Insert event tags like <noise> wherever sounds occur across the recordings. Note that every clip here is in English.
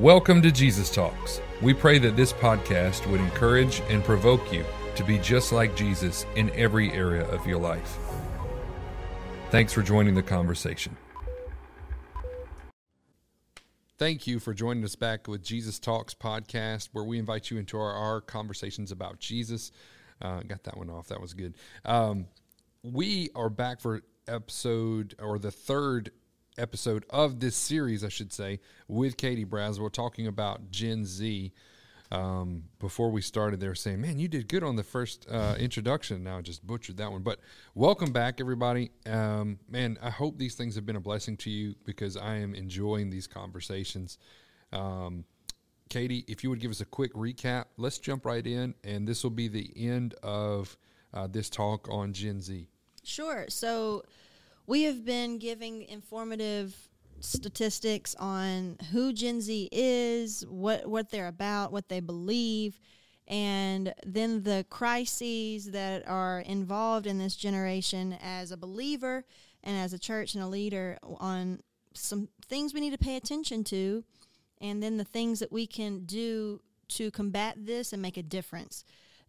Welcome to Jesus Talks. We pray that this podcast would encourage and provoke you to be just like Jesus in every area of your life. Thanks for joining the conversation. Thank you for joining us back with Jesus Talks podcast, where we invite you into our, our conversations about Jesus. Uh, got that one off. That was good. Um, we are back for episode or the third episode of this series, I should say, with Katie Braswell talking about Gen Z. Um, before we started, they were saying, "Man, you did good on the first uh, introduction." Now I just butchered that one, but welcome back, everybody. Um, man, I hope these things have been a blessing to you because I am enjoying these conversations. Um, Katie, if you would give us a quick recap, let's jump right in, and this will be the end of uh, this talk on Gen Z. Sure. So we have been giving informative statistics on who Gen Z is, what what they're about, what they believe, and then the crises that are involved in this generation as a believer and as a church and a leader on some things we need to pay attention to, and then the things that we can do to combat this and make a difference.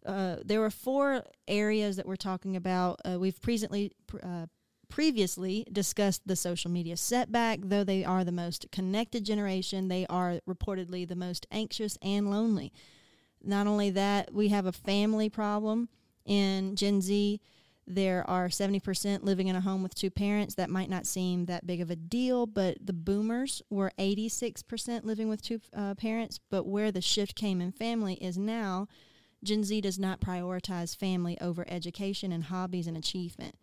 Uh, there were four areas that we're talking about. Uh, we've presently uh, previously discussed the social media setback. Though they are the most connected generation, they are reportedly the most anxious and lonely. Not only that, we have a family problem in Gen Z. There are 70% living in a home with two parents. That might not seem that big of a deal, but the boomers were 86% living with two uh, parents. But where the shift came in family is now Gen Z does not prioritize family over education and hobbies and achievement.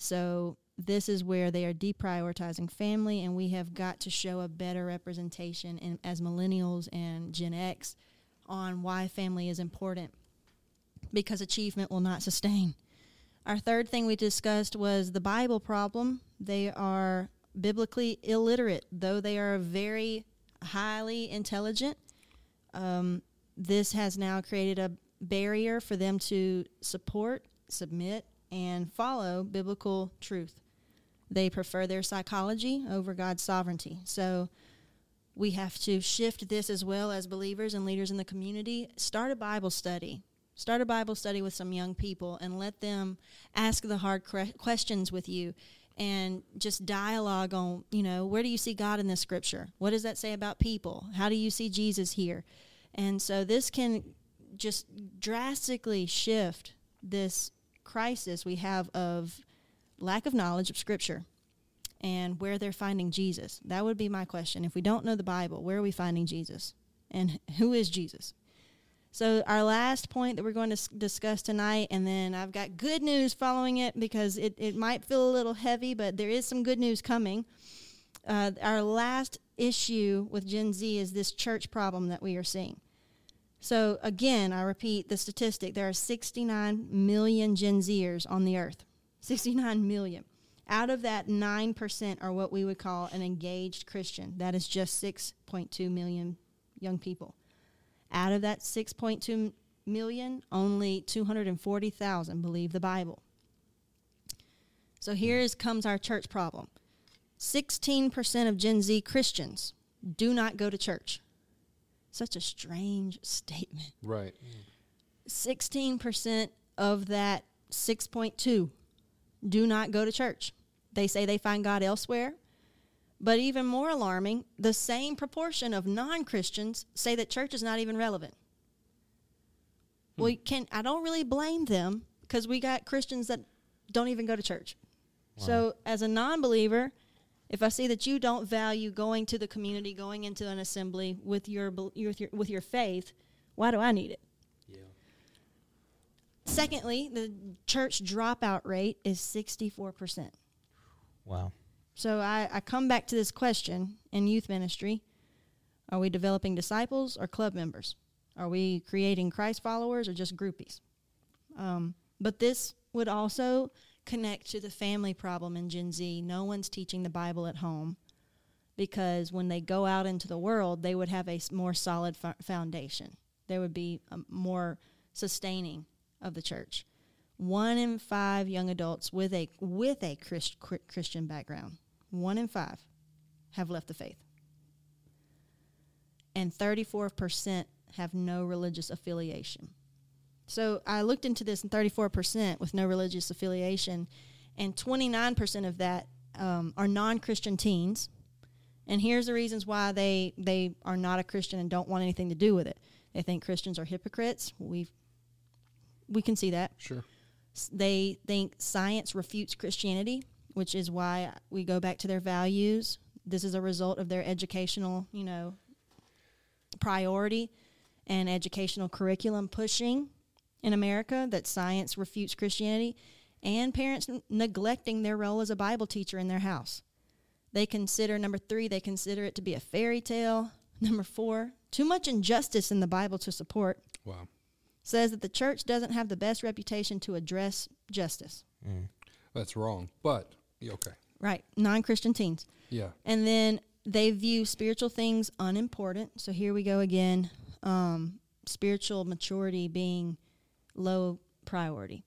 So this is where they are deprioritizing family, and we have got to show a better representation in, as millennials and Gen X on why family is important because achievement will not sustain. Our third thing we discussed was the Bible problem. They are biblically illiterate, though they are very highly intelligent. Um, this has now created a barrier for them to support, submit, and follow biblical truth. They prefer their psychology over God's sovereignty. So we have to shift this as well as believers and leaders in the community. Start a Bible study. Start a Bible study with some young people and let them ask the hard questions with you and just dialogue on, you know, where do you see God in this scripture? What does that say about people? How do you see Jesus here? And so this can just drastically shift this crisis we have of lack of knowledge of Scripture and where they're finding Jesus. That would be my question. If we don't know the Bible, where are we finding Jesus? And who is Jesus? So, our last point that we're going to discuss tonight, and then I've got good news following it because it, it might feel a little heavy, but there is some good news coming. Uh, our last issue with Gen Z is this church problem that we are seeing. So again, I repeat the statistic there are 69 million Gen Zers on the earth. <laughs> 69 million. Out of that, 9% are what we would call an engaged Christian. That is just 6.2 million young people. Out of that 6.2 million, only 240,000 believe the Bible. So here is, comes our church problem 16% of Gen Z Christians do not go to church. Such a strange <laughs> statement. Right. 16% of that 6.2 do not go to church. They say they find God elsewhere. But even more alarming, the same proportion of non Christians say that church is not even relevant. Hmm. Well, can I don't really blame them because we got Christians that don't even go to church. Wow. So as a non believer, if I see that you don't value going to the community, going into an assembly with your with your with your faith, why do I need it? Yeah. Secondly, the church dropout rate is 64%. Wow. So I, I come back to this question in youth ministry. Are we developing disciples or club members? Are we creating Christ followers or just groupies? Um, but this would also connect to the family problem in Gen Z. No one's teaching the Bible at home because when they go out into the world, they would have a more solid f- foundation. There would be a more sustaining of the church. One in five young adults with a with a Christ, Christian background, one in five, have left the faith. and 34% have no religious affiliation. So I looked into this, and 34% with no religious affiliation, and 29% of that um, are non-Christian teens. And here's the reasons why they they are not a Christian and don't want anything to do with it. They think Christians are hypocrites. We we can see that. Sure. They think science refutes Christianity, which is why we go back to their values. This is a result of their educational, you know, priority and educational curriculum pushing in America that science refutes Christianity and parents n- neglecting their role as a Bible teacher in their house. They consider number 3, they consider it to be a fairy tale. <laughs> Number 4, too much injustice in the Bible to support Wow. says that the church doesn't have the best reputation to address justice. That's wrong. But okay. Right. Non Christian teens. Yeah. And then they view spiritual things unimportant. So here we go again. Um, spiritual maturity being low priority.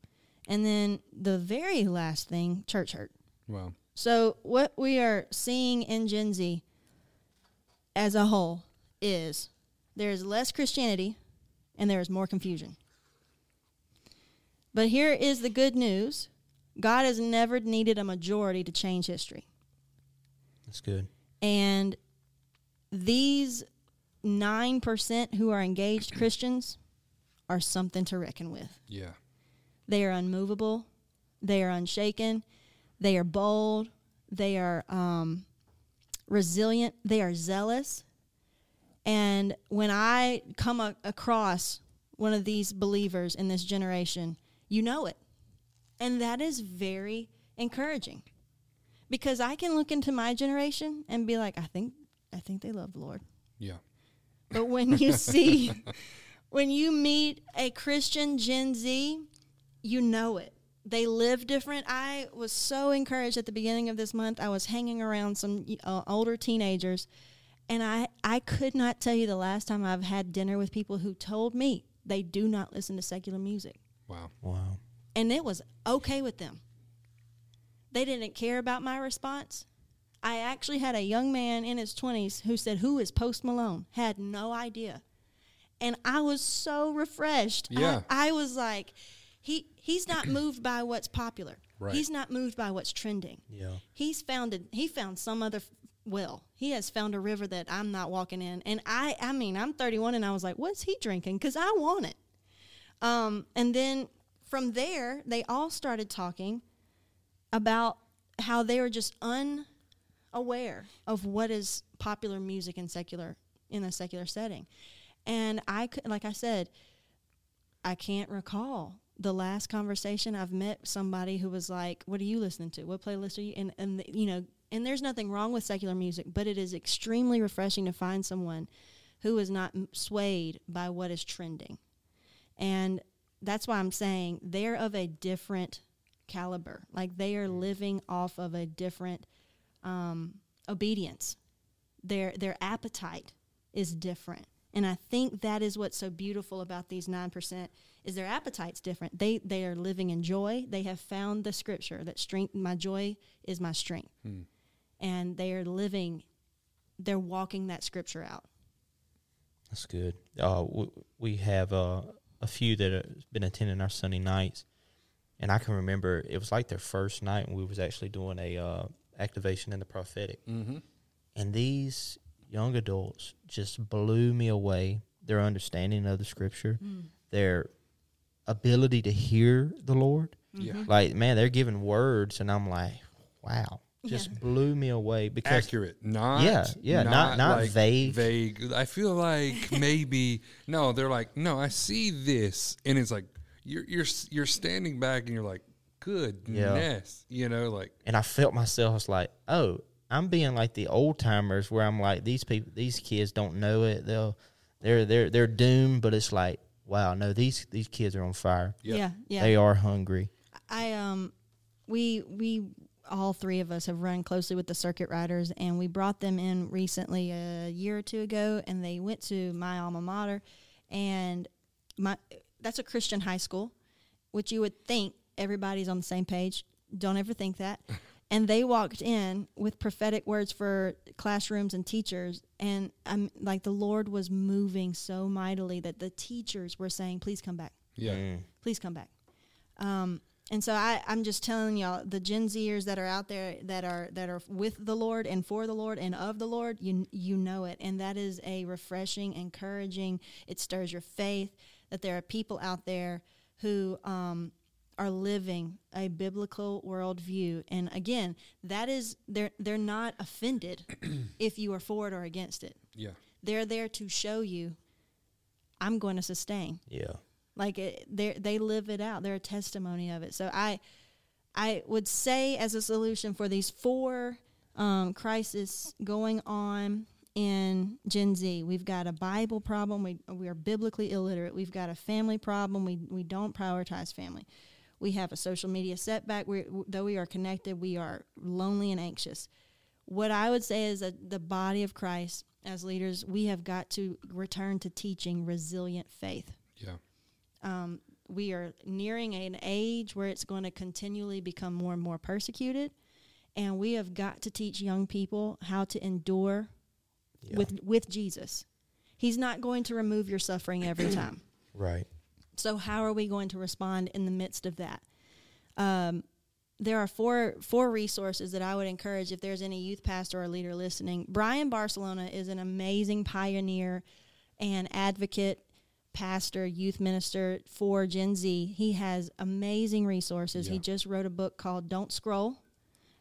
And then the very last thing, church hurt. Wow. So what we are seeing in Gen Z as a whole is there is less Christianity and there is more confusion. But here is the good news. God has never needed a majority to change history. That's good. And these 9% who are engaged Christians are something to reckon with. Yeah. They are unmovable. They are unshaken. They are bold. They are um, resilient. They are zealous. And when I come a- across one of these believers in this generation, you know it. And that is very encouraging because I can look into my generation and be like, I think, I think they love the Lord. Yeah. But when you <laughs> see, when you meet a Christian Gen Z, you know it. They live different. I was so encouraged at the beginning of this month. I was hanging around some uh, older teenagers, and I, I could not tell you the last time I've had dinner with people who told me they do not listen to secular music. Wow. Wow. And it was okay with them. They didn't care about my response. I actually had a young man in his 20s who said, Who is Post Malone? Had no idea. And I was so refreshed. I- Yeah. I, was like, he, He's not <clears throat> moved by what's popular. Right. He's not moved by what's trending. Yeah. He's found it, he found some other f- well. He has found a river that I'm not walking in. And I I mean, I'm 31 and I was like, what's he drinking? Cuz I want it. Um and then from there, they all started talking about how they were just unaware of what is popular music in secular in a secular setting. And I could like I said, I can't recall the last conversation I've met somebody who was like, "What are you listening to? What playlist are you?" And and you know, and there's nothing wrong with secular music, but it is extremely refreshing to find someone who is not swayed by what is trending, and that's why I'm saying they're of a different caliber. Like they are living off of a different um, obedience. Their their appetite is different. And I think that is what's so beautiful about these nine percent is their appetite's different. They they are living in joy. They have found the scripture that strength my joy is my strength. And they are living they're walking that scripture out. That's good. Uh, w- we have uh, a few that have been attending our Sunday nights, and I can remember it was like their first night, and we was actually doing a uh, activation in the prophetic, Mm-hmm. and these young adults just blew me away. Their understanding of the scripture, mm. their ability to hear the Lord. Yeah. Mm-hmm. Like man, they're giving words, and I'm like, wow, just Yeah. blew me away because Accurate, not Yeah, yeah, not- not like vague. Vague. I feel like <laughs> maybe no. They're like, no, I see this, and it's like you're you're you're standing back, and you're like, goodness, you know, like and I felt myself I was like, oh, I'm being like the old timers where I'm like these people, these kids don't know it. They'll, they're they're they're doomed. But it's like, wow, no, these these kids are on fire. Yep. Yeah, yeah. They are hungry. I um we we all three of us have run closely with the circuit riders and we brought them in recently a year or two ago and they went to my alma mater and my that's a Christian high school, which you would think everybody's on the same page. Don't ever think that. <laughs> and they walked in with prophetic words for classrooms and teachers and um, like the lord was moving so mightily that the teachers were saying please come back Yeah. Mm. please come back um, and so I, i'm just telling y'all the gen zers that are out there that are that are with the lord and for the lord and of the lord you you know it and that is a refreshing encouraging it stirs your faith that there are people out there who um, are living a biblical worldview. And again that is they're they're not offended <clears throat> if you are for it or against it. Yeah. they're there to show you i'm going to sustain. Yeah. like they they live it out. They're a testimony of it. So i i would say as a solution for these four um, crises going on in gen z we've got a bible problem. We, we are biblically illiterate. We've got a family problem. We, we don't prioritize family we have a social media setback we, though we are connected we are lonely and anxious what i would say is that the body of christ as leaders we have got to return to teaching resilient faith Yeah. um, we are nearing an age where it's going to continually become more and more persecuted and we have got to teach young people how to endure Yeah. with with jesus he's not going to remove your suffering every time right. So how are we going to respond in the midst of that um, there are four four resources that I would encourage if there's any youth pastor or leader listening. Brian Barcelona is an amazing pioneer and advocate, pastor, youth minister for Gen Z. He has amazing resources. He just wrote a book called Don't Scroll.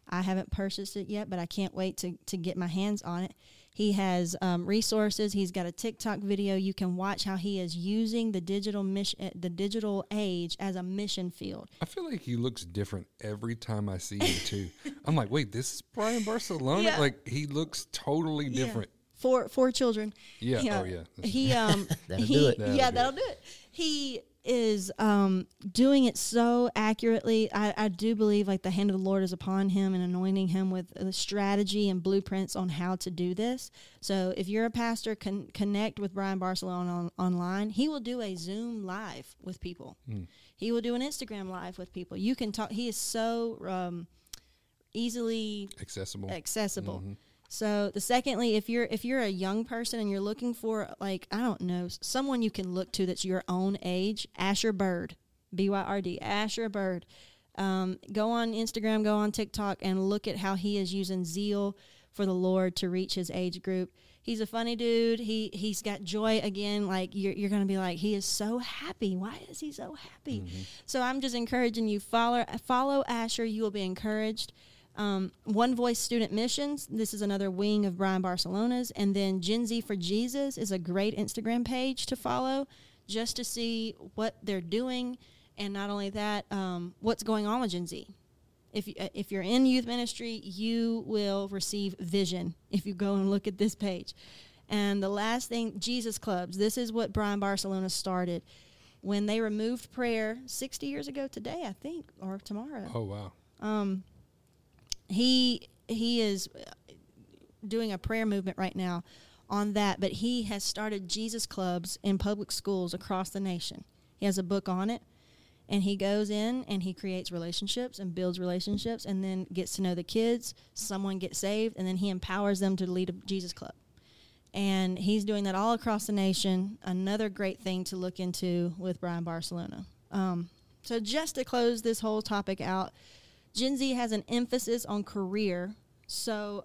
I haven't purchased it yet, but I can't wait to, to get my hands on it. He has um, resources. He's got a TikTok video. You can watch how he is using the digital mission, the digital age as a mission field. I feel like he looks different every time I see him too. <laughs> I'm like, wait, this is Brian Barcelona. Yeah. Like he looks totally Yeah. different. for for children. Yeah. Oh yeah. He um <laughs> That'll he do it. That'll yeah do that'll do it. He is um doing it so accurately. I, I do believe like the hand of the Lord is upon him and anointing him with the strategy and blueprints on how to do this. So if you're a pastor, con- connect with Brian Barcelona on, online. He will do a Zoom live with people. He will do an Instagram live with people. You can talk. He is so um, easily Accessible. accessible. So the secondly, if you're if you're a young person and you're looking for like I don't know someone you can look to that's your own age, Asher Byrd, B Y R D, Asher Byrd. Um, go on Instagram, go on TikTok, and look at how he is using zeal for the Lord to reach his age group. He's a funny dude. He he's got joy again. Like you're you're gonna be like he is so happy. Why is he so happy? So I'm just encouraging you follow follow Asher. You will be encouraged. Um, One Voice Student Missions. This is another wing of Brian Barcelona's, and then Gen Z for Jesus is a great Instagram page to follow, just to see what they're doing, and not only that, um, what's going on with Gen Z. If you, if you're in youth ministry, you will receive vision <laughs> if you go and look at this page. And the last thing, Jesus clubs. This is what Brian Barcelona started when they removed prayer 60 years ago today, I think, or tomorrow Oh wow. um, he he is doing a prayer movement right now on that, but he has started Jesus clubs in public schools across the nation. He has a book on it, and he goes in and he creates relationships and builds relationships, and then gets to know the kids. Someone gets saved, and then he empowers them to lead a Jesus club. And he's doing that all across the nation. Another great thing to look into with Brian Barcelona. Um, so, just to close this whole topic out, Gen Z has an emphasis on career. So,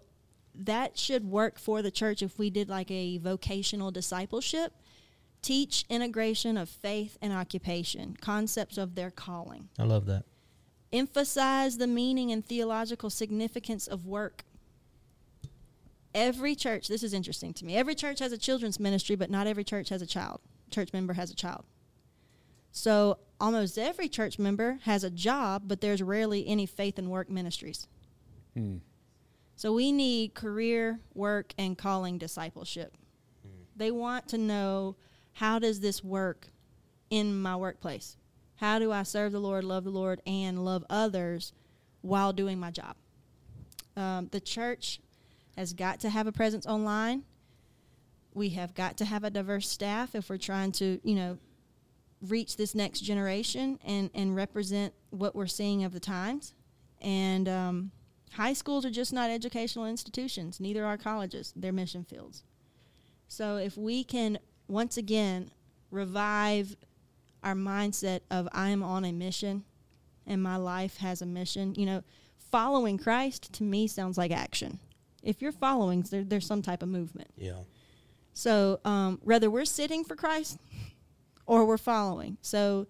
that should work for the church if we did like a vocational discipleship. Teach integration of faith and occupation, concepts of their calling. I love that. Emphasize the meaning and theological significance of work. Every church, this is interesting to me. Every church has a children's ministry, but not every church has a child. Church member has a child. So almost every church member has a job, but there's rarely any faith and work ministries. Hmm. So we need career, work, and calling discipleship. They want to know how does this work in my workplace? How do I serve the Lord, love the Lord, and love others while doing my job? Um, the church has got to have a presence online. We have got to have a diverse staff if we're trying to, you know, reach this next generation and, and represent what we're seeing of the times. And um, High schools are just not educational institutions, neither are colleges. They're mission fields. So if we can once again revive our mindset of I am on a mission and my life has a mission, you know, following Christ to me sounds like action. If you're following, there, there's some type of movement. Yeah. So um, whether we're sitting for Christ or we're following. So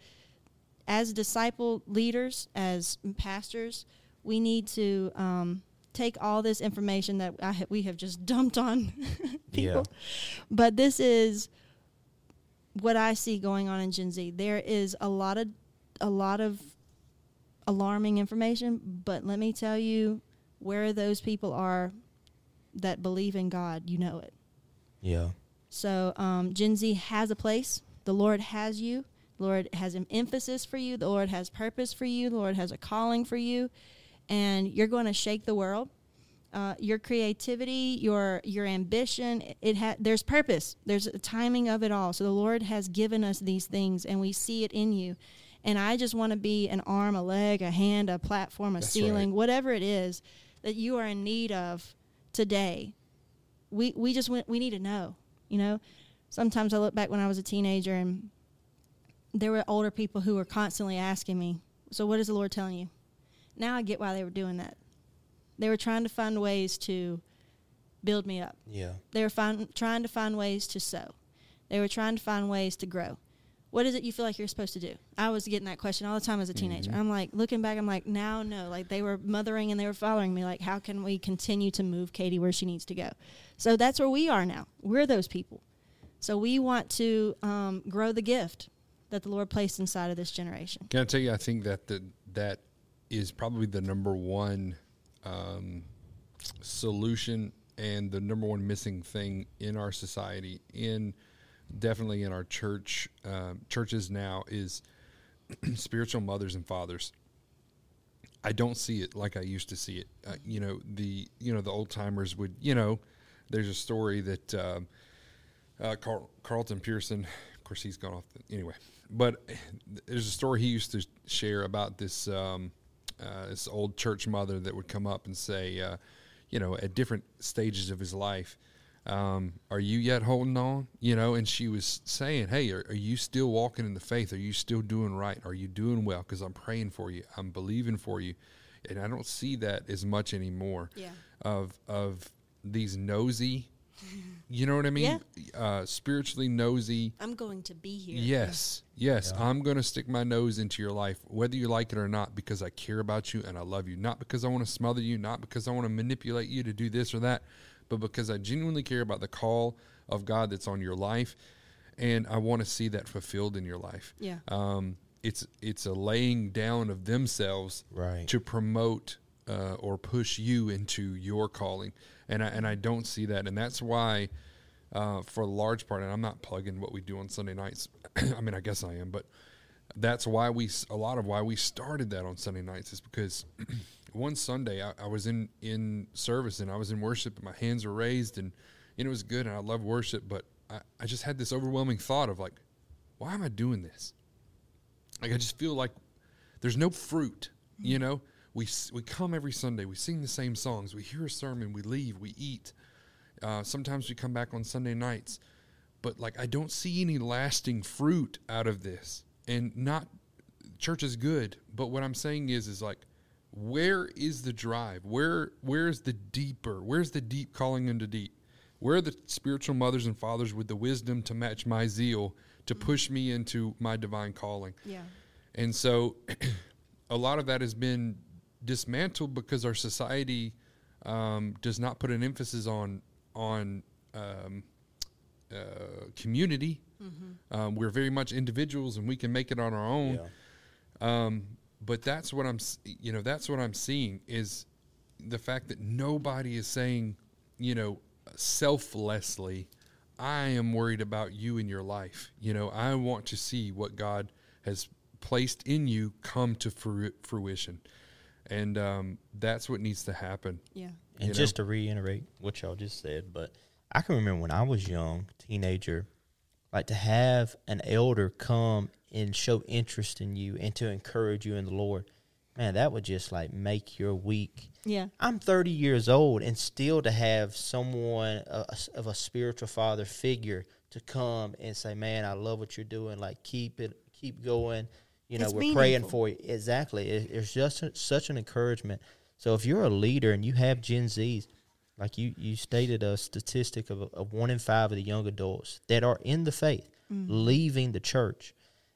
as disciple leaders, as pastors, we need to um, take all this information that I ha- we have just <laughs> dumped on <laughs> people. Yeah. But this is what I see going on in Gen Z. There is a lot of a lot of alarming information, but let me tell you where those people are that believe in God, you know it. Yeah. So um, Gen Z has a place. The Lord has you. The Lord has an emphasis for you. The Lord has purpose for you. The Lord has a calling for you, and you're going to shake the world. Uh, your creativity, your your ambition, it ha- there's purpose. There's a timing of it all. So the Lord has given us these things, and we see it in you. And I just want to be an arm, a leg, a hand, a platform, a That's ceiling, right. whatever it is that you are in need of today. We we just went, we need to know. You know, sometimes I look back when I was a teenager and there were older people who were constantly asking me, "So what is the Lord telling you?" Now I get why they were doing that. They were trying to find ways to build me up. Yeah. They were find, trying to find ways to sow. They were trying to find ways to grow. What is it you feel like you're supposed to do? I was getting that question all the time as a teenager. Mm-hmm. I'm like, looking back, I'm like, now, no. Like, they were mothering and they were following me. Like, how can we continue to move Katie where she needs to go? So that's where we are now. We're those people. So we want to um, grow the gift that the Lord placed inside of this generation. Can I tell you? I think that the, that is probably the number one um, solution and the number one missing thing in our society, in definitely in our church um, churches now, is <clears throat> spiritual mothers and fathers. I don't see it like I used to see it. Uh, you know the you know the old timers would you know. There's a story that um, uh, Carl, Carlton Pearson, of course, he's gone off. The, anyway, but there's a story he used to share about this um, uh, this old church mother that would come up and say, uh, you know, at different stages of his life, um, "Are you yet holding on?" You know, and she was saying, "Hey, are, are you still walking in the faith? Are you still doing right? Are you doing well? Because I'm praying for you. I'm believing for you." And I don't see that as much anymore. Yeah. Of of these nosy, you know what I mean? Uh, spiritually nosy. I'm going to be here. Yes, yes. I'm going to stick my nose into your life, whether you like it or not, because I care about you and I love you. Not because I want to smother you, not because I want to manipulate you to do this or that, but because I genuinely care about the call of God that's on your life, and I want to see that fulfilled in your life. Yeah. Um, it's it's a laying down of themselves Right. to promote uh, or push you into your calling, and I, and I don't see that, and that's why, uh, for a large part, and I'm not plugging what we do on Sunday nights. <clears throat> I mean, I guess I am, but that's why we a lot of why we started that on Sunday nights is because <clears throat> one Sunday I, I was in in service and I was in worship and my hands were raised and, and it was good and I love worship, but I, I just had this overwhelming thought of like, why am I doing this? Like I just feel like there's no fruit, you know. We we come every Sunday, we sing the same songs, we hear a sermon, we leave, we eat. Uh, sometimes we come back on Sunday nights, but like I don't see any lasting fruit out of this. And not church is good, but what I'm saying is is like where is the drive? Where where's the deeper? Where's the deep calling into deep? Where are the spiritual mothers and fathers with the wisdom to match my zeal to push me into my divine calling? Yeah. And so <clears throat> a lot of that has been dismantled because our society um, does not put an emphasis on on um, uh, community. Um, we're very much individuals, and we can make it on our own. Yeah. Um, but that's what I'm, you know, that's what I'm seeing is the fact that nobody is saying, you know, selflessly, I am worried about you in your life. You know, I want to see what God has placed in you come to fru- fruition, and um, that's what needs to happen. Yeah. And you know? just to reiterate what y'all just said, but I can remember when I was young, teenager, like to have an elder come and show interest in you and to encourage you in the Lord. man, that would just like make your week. Yeah. I'm 30 years old, and still to have someone uh, of a spiritual father figure to come and say, "Man, I love what you're doing. Like, keep it, keep going." You know, It's we're praying for you. Exactly. It, it's just a- such an encouragement. So if you're a leader and you have Gen Zs, like you you stated a statistic of, of one in five of the young adults that are in the faith mm. leaving the church,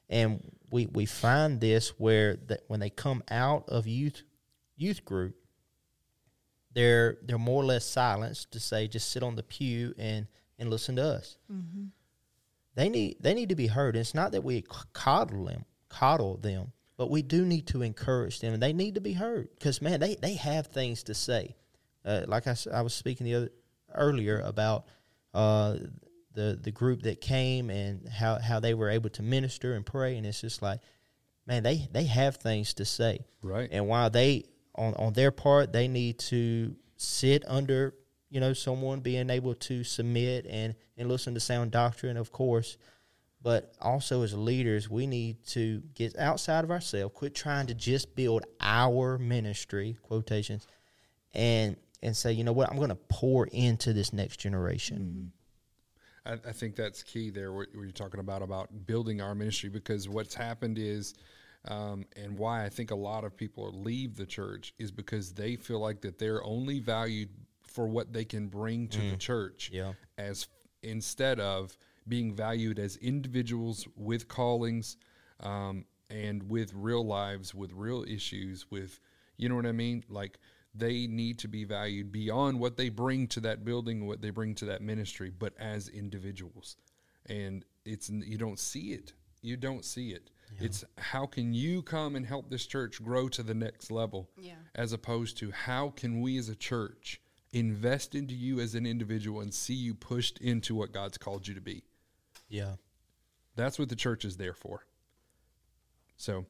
and we we find this where that when they come out of youth youth group, they're they're more or less silenced to say just sit on the pew and and listen to us. Mm-hmm. They need they need to be heard. It's not that we coddle them, coddle them, but we do need to encourage them, and they need to be heard because man, they they have things to say. Uh, like I was speaking the other earlier about uh, the the group that came and how how they were able to minister and pray, and it's just like, man, they they have things to say. Right. And while they on on their part, they need to sit under you know someone being able to submit and and listen to sound doctrine, of course. But also as leaders, we need to get outside of ourselves, quit trying to just build our ministry quotations, and and say, you know what, I'm going to pour into this next generation. I, I think that's key there. What, what you're talking about about building our ministry, because what's happened is, um, and why I think a lot of people leave the church is because they feel like that they're only valued for what they can bring to the church, Yeah. as instead of being valued as individuals with callings, um, and with real lives, with real issues, with you know what I mean, like. They need to be valued beyond what they bring to that building, what they bring to that ministry, but as individuals. And it's you don't see it. You don't see it. It's how can you come and help this church grow to the next level Yeah. as opposed to how can we as a church invest into you as an individual and see you pushed into what god's called you to be Yeah. that's what the church is there for so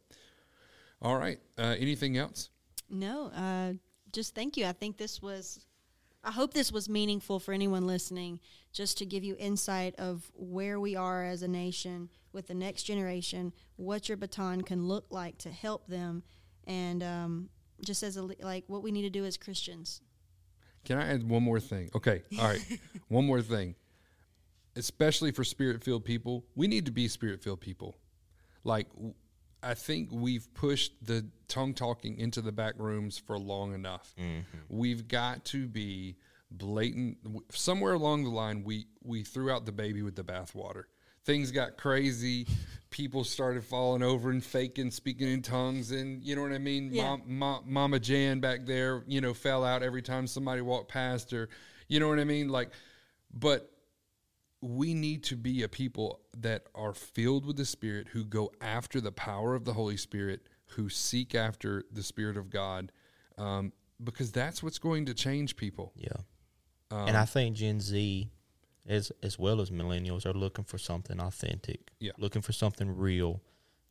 all right uh, anything else No, uh, just thank you. I think this was, I hope this was meaningful for anyone listening, just to give you insight of where we are as a nation with the next generation, what your baton can look like to help them, and um, just as a like what we need to do as Christians. Can I add one more thing? Okay. All right. <laughs> one more thing. Especially for spirit filled people, we need to be spirit filled people. Like, I think we've pushed the tongue talking into the back rooms for long enough. Mm-hmm. We've got to be blatant. Somewhere along the line, we, we threw out the baby with the bathwater. Things got crazy. <laughs> People started falling over and faking, speaking in tongues, and you know what I mean. Yeah. Mom, Ma- Mama Jan back there, you know, fell out every time somebody walked past her. You know what I mean? Like, but we need to be a people that are filled with the Spirit, who go after the power of the Holy Spirit, who seek after the Spirit of God, um, because that's what's going to change people. Yeah. and Um, I think Gen Z, as as well as millennials, are looking for something authentic. Yeah. Looking for something real.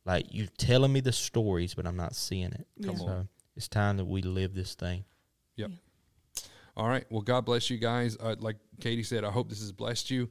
Like you're telling me the stories, but I'm not seeing it. Come so on. it's time that we live this thing. Yep. All right. Well, God bless you guys. Uh, like Katie said, I hope this has blessed you,